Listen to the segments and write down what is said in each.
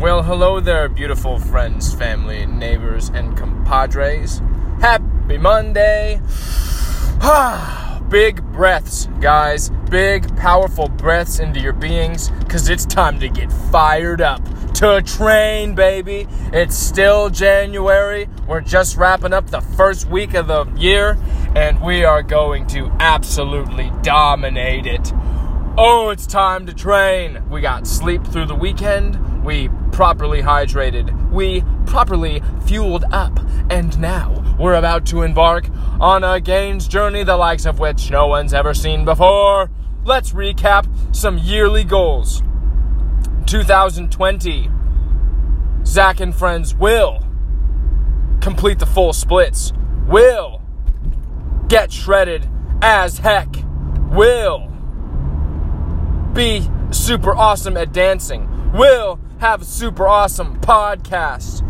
Well, hello there, beautiful friends, family, neighbors, and compadres. Happy Monday. Ah, big breaths, guys. Big, powerful breaths into your beings, because it's time to get fired up. To train, baby. It's still January. We're just wrapping up the first week of the year, and we are going to absolutely dominate it. Oh, it's time to train. We got sleep through the weekend. We properly hydrated. We properly fueled up. And now we're about to embark on a gains journey the likes of which no one's ever seen before. Let's recap some yearly goals. 2020. Zach and friends will complete the full splits. Will get shredded as heck. Will be super awesome at dancing. Will have a super awesome podcast.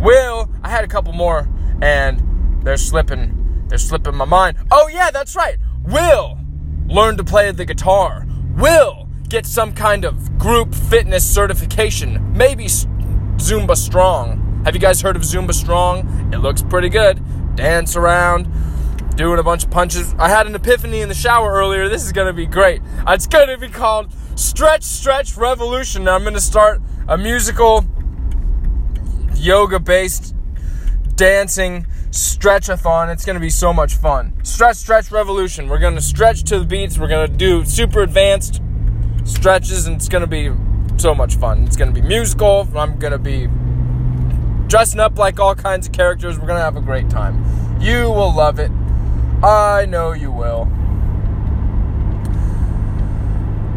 Will, I had a couple more and they're slipping, they're slipping my mind. Oh yeah, that's right. Will learn to play the guitar. Will get some kind of group fitness certification. Maybe Zumba Strong. Have you guys heard of Zumba Strong? It looks pretty good. Dance around, doing a bunch of punches. I had an epiphany in the shower earlier. This is going to be great. It's going to be called Stretch Stretch Revolution. Now I'm going to start a musical yoga based dancing stretchathon. It's going to be so much fun. Stretch Stretch Revolution. We're going to stretch to the beats. We're going to do super advanced stretches, and it's going to be so much fun. It's going to be musical. I'm going to be dressing up like all kinds of characters. We're going to have a great time. You will love it. I know you will.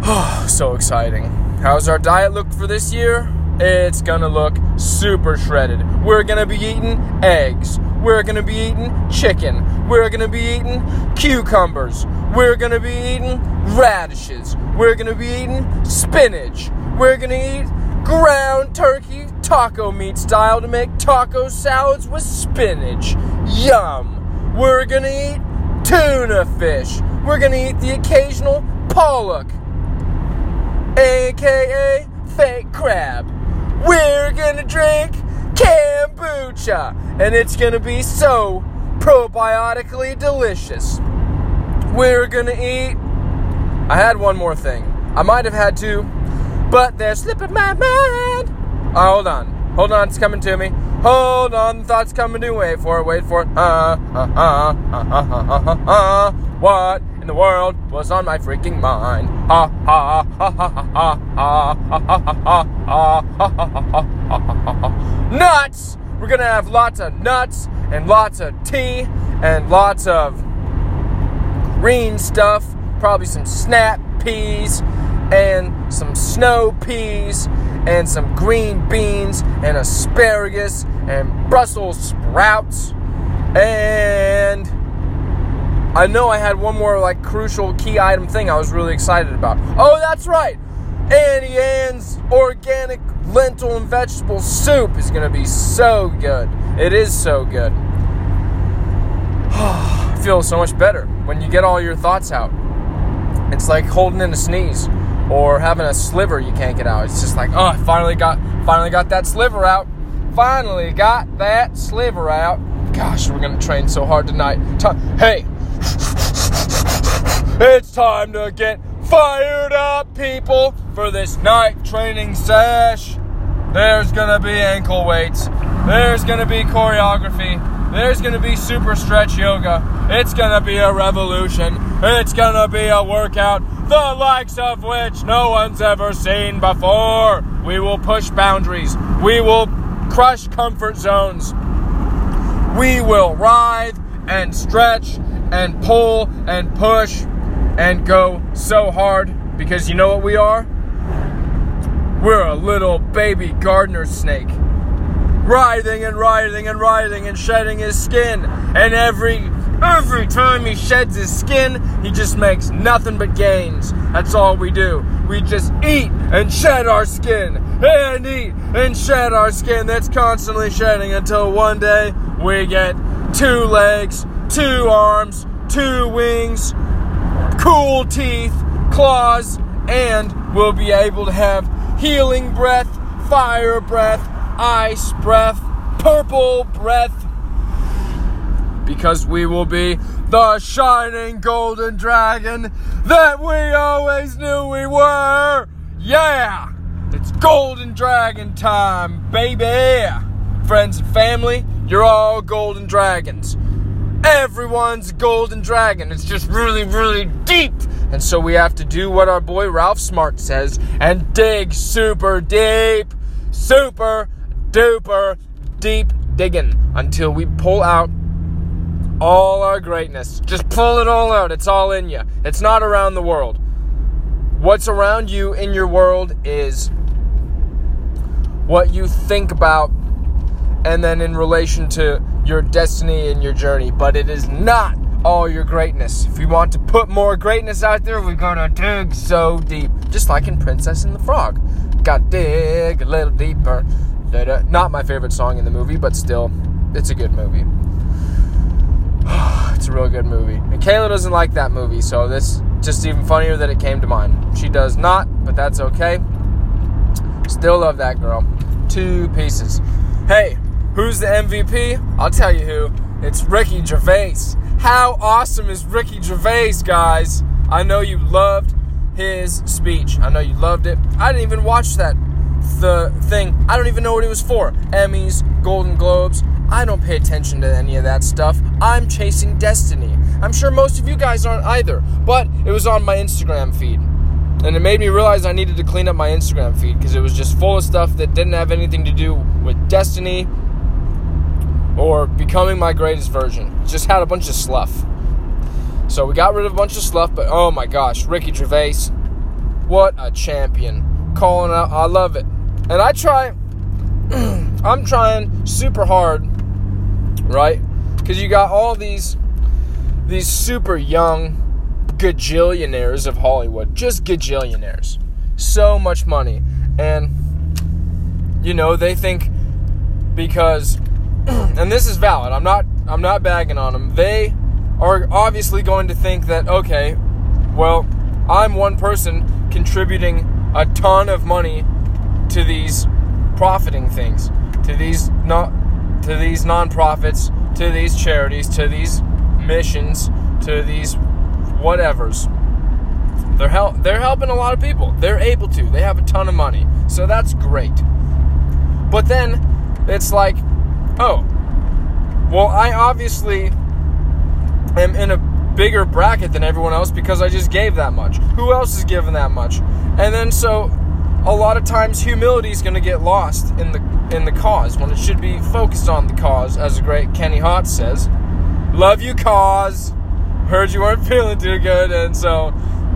Oh, so exciting. How's our diet look for this year? It's gonna look super shredded. We're gonna be eating eggs. We're gonna be eating chicken. We're gonna be eating cucumbers. We're gonna be eating radishes. We're gonna be eating spinach. We're gonna eat ground turkey taco meat style to make taco salads with spinach. Yum! We're gonna eat tuna fish. We're gonna eat the occasional pollock aka fake crab. We're gonna drink kombucha, and it's gonna be so probiotically delicious. We're gonna eat. I had one more thing. I might have had two, but they're slipping my mind. Oh, hold on. Hold on, it's coming to me. Hold on, thought's coming to me. Wait for it, wait for it. Uh, uh, uh, uh, uh, uh, uh, uh. What in the world was on my freaking mind? Ha ha ha ha ha ha ha ha ha ha ha Nuts! We're gonna have lots of nuts and lots of tea and lots of green stuff, probably some snap peas and some snow peas and some green beans and asparagus and Brussels sprouts and I know I had one more like crucial key item thing I was really excited about. Oh, that's right. Annie Ann's organic lentil and vegetable soup is going to be so good. It is so good. I feel so much better when you get all your thoughts out. It's like holding in a sneeze or having a sliver you can't get out. It's just like, oh, I finally got finally got that sliver out. Finally got that sliver out. Gosh, we're gonna train so hard tonight. hey, it's time to get fired up, people, for this night training sesh. There's gonna be ankle weights. There's gonna be choreography. There's gonna be super stretch yoga. It's gonna be a revolution. It's gonna be a workout, the likes of which no one's ever seen before. We will push boundaries. We will crush comfort zones. We will writhe and stretch and pull and push and go so hard because you know what we are? We're a little baby gardener snake. Writhing and writhing and writhing and shedding his skin. And every every time he sheds his skin, he just makes nothing but gains. That's all we do. We just eat and shed our skin. And eat and shed our skin. That's constantly shedding until one day we get two legs, two arms, two wings, cool teeth, claws, and we'll be able to have healing breath fire breath, ice breath, purple breath. Because we will be the shining golden dragon that we always knew we were. Yeah! It's golden dragon time, baby! Friends and family, you're all golden dragons. Everyone's golden dragon. It's just really, really deep. And so we have to do what our boy Ralph Smart says and dig super deep, super duper deep digging until we pull out all our greatness. Just pull it all out. It's all in you. It's not around the world. What's around you in your world is what you think about and then in relation to your destiny and your journey, but it is not all your greatness. If we want to put more greatness out there, we're gonna dig so deep. Just like in Princess and the Frog. Gotta dig a little deeper. Not my favorite song in the movie, but still, it's a good movie. it's a real good movie. And Kayla doesn't like that movie, so this just even funnier that it came to mind. She does not, but that's okay. Still love that girl. Two pieces. Hey, who's the MVP? I'll tell you who. It's Ricky Gervais. How awesome is Ricky Gervais, guys? I know you loved his speech. I know you loved it. I didn't even watch that the thing. I don't even know what it was for. Emmys, Golden Globes. I don't pay attention to any of that stuff. I'm chasing destiny. I'm sure most of you guys aren't either, but it was on my Instagram feed. And it made me realize I needed to clean up my Instagram feed because it was just full of stuff that didn't have anything to do with destiny or becoming my greatest version. Just had a bunch of sluff. So we got rid of a bunch of sluff, but oh my gosh, Ricky Gervais, what a champion. Calling out, I love it. And I try, I'm trying super hard, right? Because you got all these, these super young gajillionaires of Hollywood, just gajillionaires. So much money. And, you know, they think because and this is valid. I'm not I'm not bagging on them. They are obviously going to think that okay, well, I'm one person contributing a ton of money to these profiting things, to these not to these nonprofits, to these charities, to these missions, to these whatevers. They're hel- they're helping a lot of people. They're able to. They have a ton of money. So that's great. But then it's like oh, well, I obviously am in a bigger bracket than everyone else because I just gave that much. Who else is giving that much? And then so a lot of times humility is going to get lost in the in the cause when it should be focused on the cause as the great Kenny Hotz says. Love you cause. Heard you weren't feeling too good and so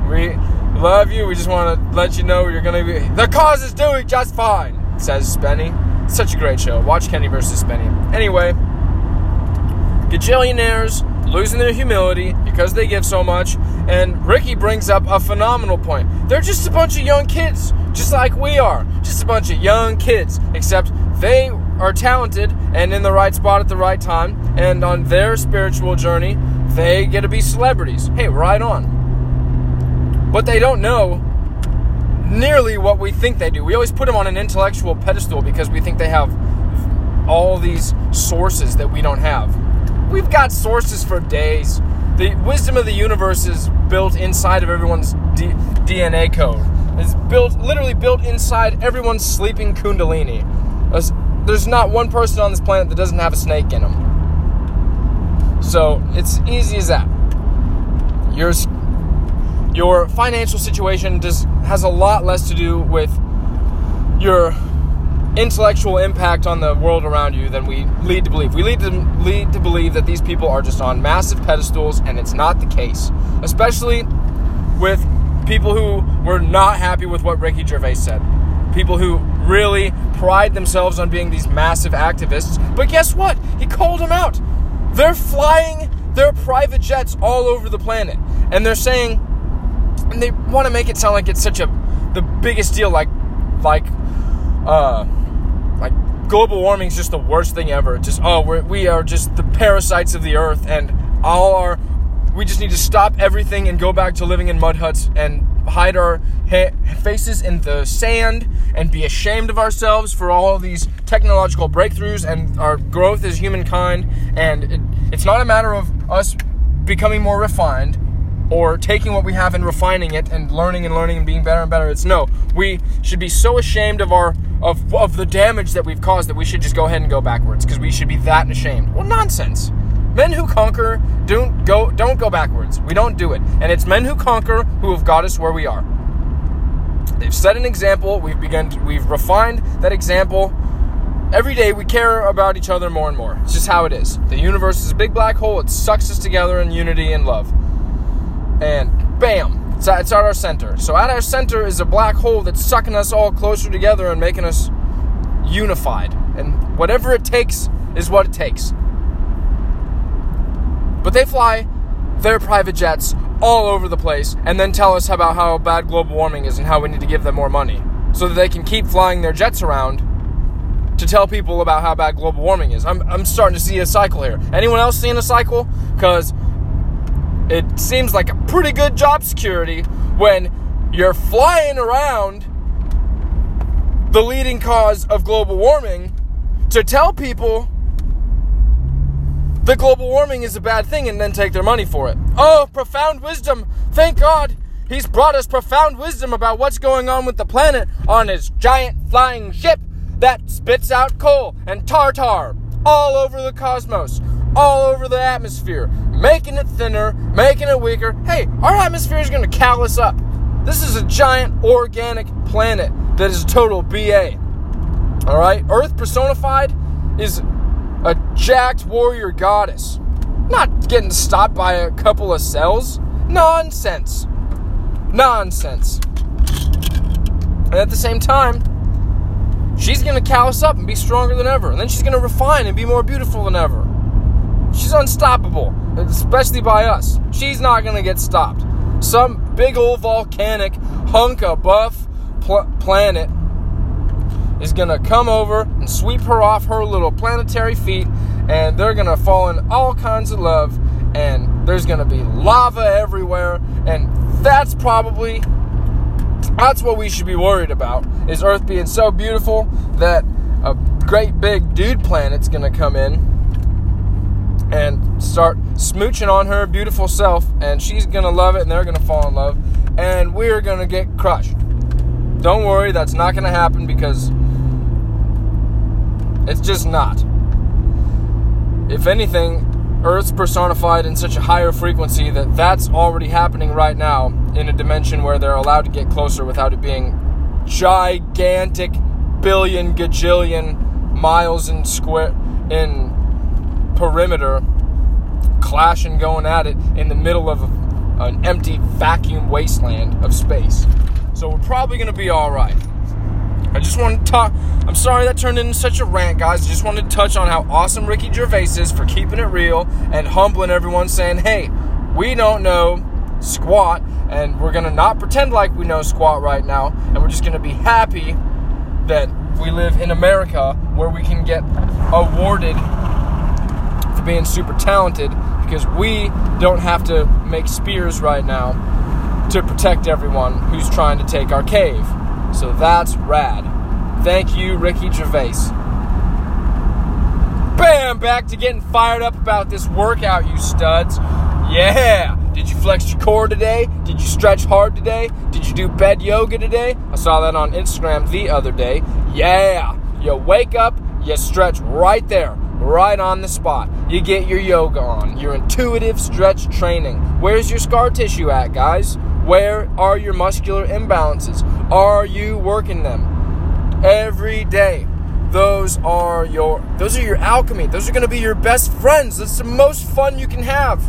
we love you. We just want to let you know you're going to be the cause is doing just fine, says Spenny. Such a great show. Watch Kenny versus Spenny. Anyway, gajillionaires losing their humility because they give so much. And Ricky brings up a phenomenal point. They're just a bunch of young kids, just like we are. Just a bunch of young kids, except they are talented and in the right spot at the right time. And on their spiritual journey, they get to be celebrities. Hey, right on. But they don't know nearly what we think they do. We always put them on an intellectual pedestal because we think they have all these sources that we don't have. We've got sources for days. The wisdom of the universe is built inside of everyone's D- DNA code. It's built, literally built inside everyone's sleeping kundalini. There's not one person on this planet that doesn't have a snake in them. So it's easy as that. Yours your financial situation does has a lot less to do with your intellectual impact on the world around you than we lead to believe. We lead to lead to believe that these people are just on massive pedestals and it's not the case. Especially with people who were not happy with what Ricky Gervais said. People who really pride themselves on being these massive activists. But guess what? He called them out. They're flying their private jets all over the planet. And they're saying and they want to make it sound like it's such a the biggest deal like like uh like global warming is just the worst thing ever just oh we're, we are just the parasites of the earth and all our we just need to stop everything and go back to living in mud huts and hide our ha- faces in the sand and be ashamed of ourselves for all these technological breakthroughs and our growth as humankind. And it, it's not a matter of us becoming more refined or taking what we have and refining it and learning and learning and being better and better. It's no. We should be so ashamed of our of, of the damage that we've caused that we should just go ahead and go backwards because we should be that ashamed. Well, nonsense. Men who conquer don't go don't go backwards. We don't do it. And it's men who conquer who have got us where we are. They've set an example. We've begun to, we've refined that example. Every day we care about each other more and more. It's just how it is. The universe is a big black hole. It sucks us together in unity and love. And bam, it's at, it's at our center. So at our center is a black hole that's sucking us all closer together and making us unified. And whatever it takes is what it takes. But they fly their private jets all over the place and then tell us about how bad global warming is and how we need to give them more money so that they can keep flying their jets around to tell people about how bad global warming is. I'm, I'm starting to see a cycle here. Anyone else seeing a cycle? Because it seems like a pretty good job security when you're flying around the leading cause of global warming to tell people that global warming is a bad thing and then take their money for it. Oh, profound wisdom. Thank God he's brought us profound wisdom about what's going on with the planet on his giant flying ship that spits out coal and tartar all over the cosmos, all over the atmosphere, making it thinner, making it weaker. Hey, our atmosphere is going to callous up. This is a giant organic planet that is a total BA. All right? Earth personified is a jacked warrior goddess. Not getting stopped by a couple of cells. Nonsense. Nonsense. And at the same time, she's going to callous up and be stronger than ever. And then she's going to refine and be more beautiful than ever. She's unstoppable, especially by us. She's not going to get stopped. Some big old volcanic hunk of buff pl- planet is going to come over and sweep her off her little planetary feet, and they're going to fall in all kinds of love, and there's going to be lava everywhere, and that's probably that's what we should be worried about is earth being so beautiful that a great big dude planet's going to come in and start smooching on her beautiful self and she's to love it and they're to fall in love and we're to get crushed don't worry that's not to happen because it's just not. If anything, Earth's personified in such a higher frequency that that's already happening right now in a dimension where they're allowed to get closer without it being gigantic billion gajillion miles in square in perimeter clashing going at it in the middle of an empty vacuum wasteland of space. So we're probably going to be all right. I just want to talk. I'm sorry that turned into such a rant, guys. I just wanted to touch on how awesome Ricky Gervais is for keeping it real and humbling everyone, saying, hey, we don't know squat, and we're going to not pretend like we know squat right now, and we're just going to be happy that we live in America where we can get awarded being super talented because we don't have to make spears right now to protect everyone who's trying to take our cave. So that's rad. Thank you, Ricky Gervais. Bam! Back to getting fired up about this workout, you studs. Yeah! Did you flex your core today? Did you stretch hard today? Did you do bed yoga today? I saw that on Instagram the other day. Yeah! You wake up, you stretch right there, right on the spot. You get your yoga on, your intuitive stretch training. Where's your scar tissue at, guys? Where are your muscular imbalances? Are you working them every day? Those are your those are your alchemy. Those are going to be your best friends. That's the most fun you can have.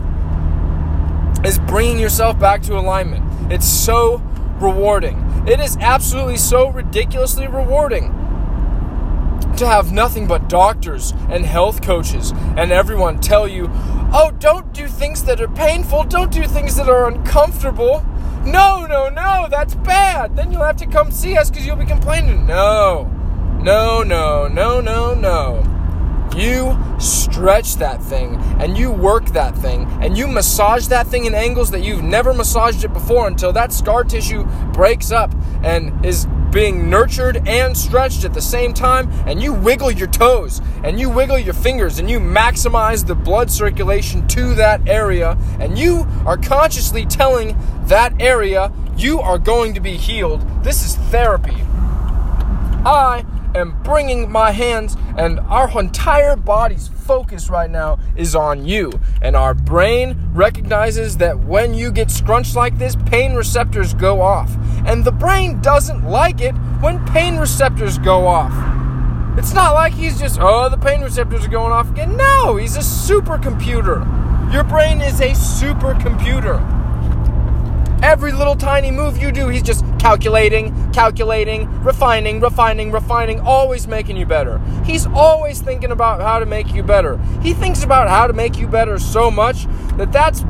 Is bringing yourself back to alignment. It's so rewarding. It is absolutely so ridiculously rewarding to have nothing but doctors and health coaches and everyone tell you, oh, don't do things that are painful, don't do things that are uncomfortable. No, no, no, that's bad. Then you'll have to come see us because you'll be complaining. No, no, no, no, no, no. You stretch that thing and you work that thing and you massage that thing in angles that you've never massaged it before until that scar tissue breaks up and is being nurtured and stretched at the same time, and you wiggle your toes and you wiggle your fingers and you maximize the blood circulation to that area, and you are consciously telling that area you are going to be healed. This is therapy. I am bringing my hands and our entire body's focus right now is on you. And our brain recognizes that when you get scrunched like this, pain receptors go off. And the brain doesn't like it when pain receptors go off. It's not like he's just, oh, the pain receptors are going off again. No, he's a supercomputer. Your brain is a supercomputer. Every little tiny move you do, he's just calculating, calculating, refining, refining, refining, always making you better. He's always thinking about how to make you better. He thinks about how to make you better so much that that's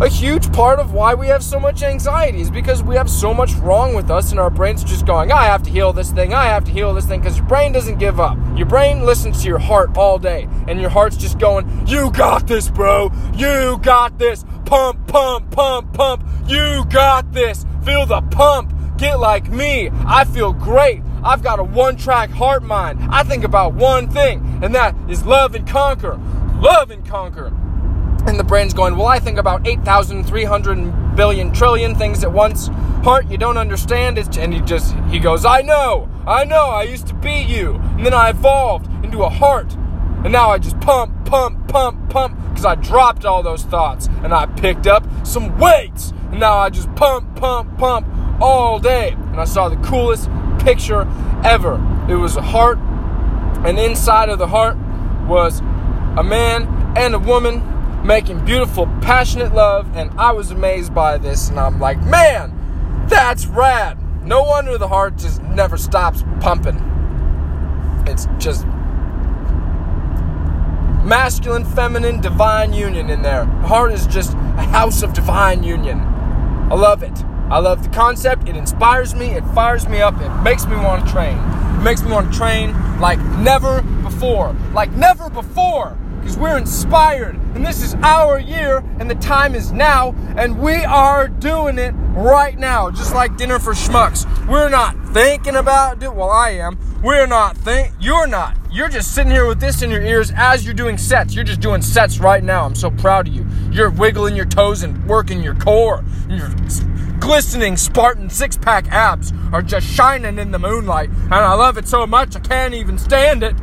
a huge part of why we have so much anxiety is because we have so much wrong with us and our brains are just going, I have to heal this thing, I have to heal this thing, because your brain doesn't give up. Your brain listens to your heart all day, and your heart's just going, You got this, bro, you got this, pump, pump, pump, pump, you got this, feel the pump, get like me, I feel great. I've got a one track heart mind. I think about one thing, and that is love and conquer. Love and conquer. And the brain's going, Well, I think about 8,300 billion trillion things at once. Heart, you don't understand it. And he just, he goes, I know, I know, I used to be you. And then I evolved into a heart. And now I just pump, pump, pump, pump, because I dropped all those thoughts. And I picked up some weights. And now I just pump, pump, pump all day. And I saw the coolest picture ever. It was a heart, and inside of the heart was a man and a woman making beautiful, passionate love, and I was amazed by this, and I'm like, man, that's rad. No wonder the heart just never stops pumping. It's just masculine, feminine, divine union in there. The heart is just a house of divine union. I love it. I love the concept. It inspires me. It fires me up. It makes me want to train. It makes me want to train like never before. Like never before because we're inspired and this is our year and the time is now and we are doing it right now just like dinner for schmucks. We're not thinking about it. Well i am. We're not think you're not. You're just sitting here with this in your ears as you're doing sets. You're just doing sets right now. I'm so proud of you. You're wiggling your toes and working your core. Your glistening spartan six-pack abs are just shining in the moonlight and i love it so much i can't even stand it.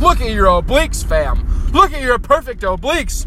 Look at your obliques fam Look at your perfect obliques.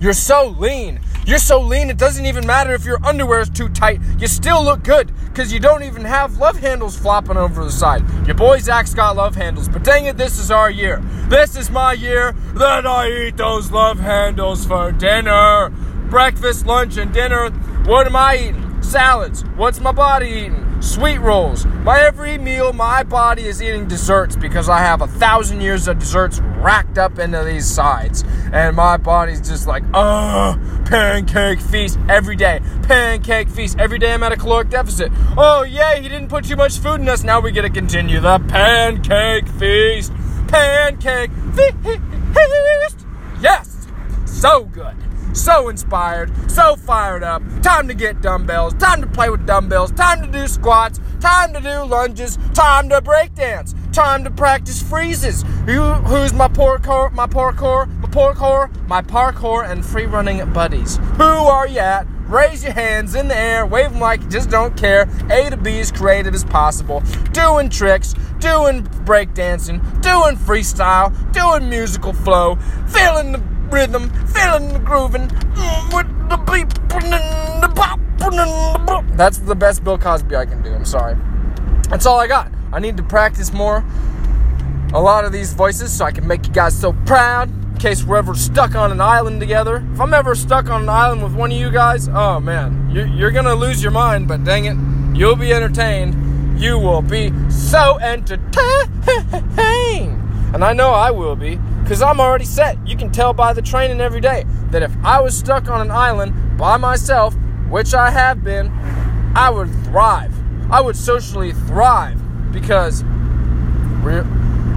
You're so lean. You're so lean, it doesn't even matter if your underwear is too tight. You still look good because you don't even have love handles flopping over the side. Your boy Zach's got love handles, but dang it, this is our year. This is my year that I eat those love handles for dinner. Breakfast, lunch, and dinner. What am I eating? Salads. What's my body eating? sweet rolls. My every meal, my body is eating desserts because I have a thousand years of desserts racked up into these sides. And my body's just like, oh, pancake feast every day. Pancake feast. Every day I'm at a caloric deficit. Oh, yay, he didn't put too much food in us. Now we get to continue the pancake feast. Pancake feast. Yes, so good so inspired, so fired up. Time to get dumbbells, time to play with dumbbells, time to do squats, time to do lunges, time to break dance, time to practice freezes. You, who's my parkour, my parkour, my parkour, my parkour and free running buddies? Who are you at? Raise your hands in the air, wave them like you just don't care. A to B as creative as possible. Doing tricks, doing breakdancing, doing freestyle, doing musical flow, feeling the rhythm, feeling the grooving, mm, with the beep and the pop and That's the best Bill Cosby I can do. I'm sorry. That's all I got. I need to practice more. A lot of these voices so I can make you guys so proud. In case we're ever stuck on an island together. If I'm ever stuck on an island with one of you guys, oh man, you're gonna lose your mind, but dang it, you'll be entertained. You will be so entertained. And I know I will be because I'm already set. You can tell by the training every day that if I was stuck on an island by myself, which I have been, I would thrive. I would socially thrive because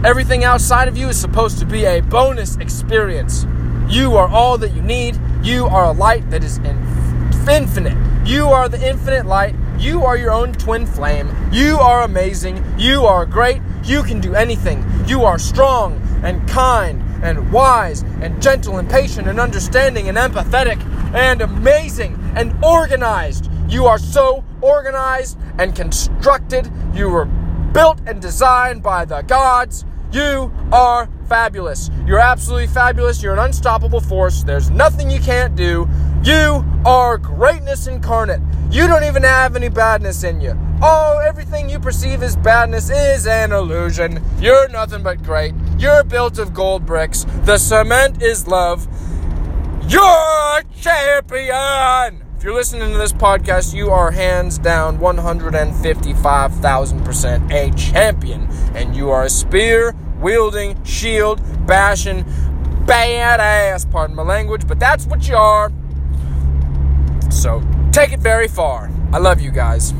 Everything outside of you is supposed to be a bonus experience. You are all that you need. You are a light that is infinite. You are the infinite light. You are your own twin flame. You are amazing. You are great. You can do anything. You are strong and kind and wise and gentle and patient and understanding and empathetic and amazing and organized. You are so organized and constructed. You were built and designed by the gods. You are fabulous. You're absolutely fabulous. You're an unstoppable force. There's nothing you can't do. You are greatness incarnate. You don't even have any badness in you. Oh, everything you perceive as badness is an illusion. You're nothing but great. You're built of gold bricks. The cement is love. You're a champion! If you're listening to this podcast, you are hands down 155,000% a champion. And you are a spear wielding, shield bashing, badass. Pardon my language, but that's what you are. So take it very far. I love you guys.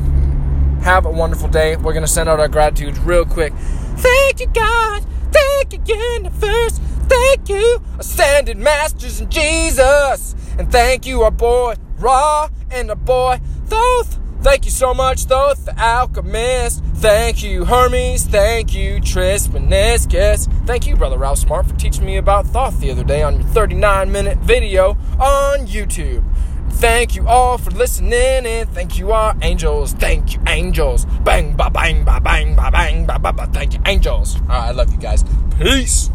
Have a wonderful day. We're going to send out our gratitudes real quick. Thank you, God. Thank you, universe. Thank you, ascended masters and Jesus. And thank you, our boy Ra and our boy Thoth. Thank you so much, Thoth, the alchemist. Thank you, Hermes. Thank you, Trismegistus. Thank you, Brother Ralph Smart, for teaching me about Thoth the other day on your 39 minute video on YouTube. Thank you all for listening and thank you our angels. Thank you, angels. Bang, ba, bang, ba, bang, ba, bang, ba, ba, ba. Thank you, angels. All right, I love you guys. Peace.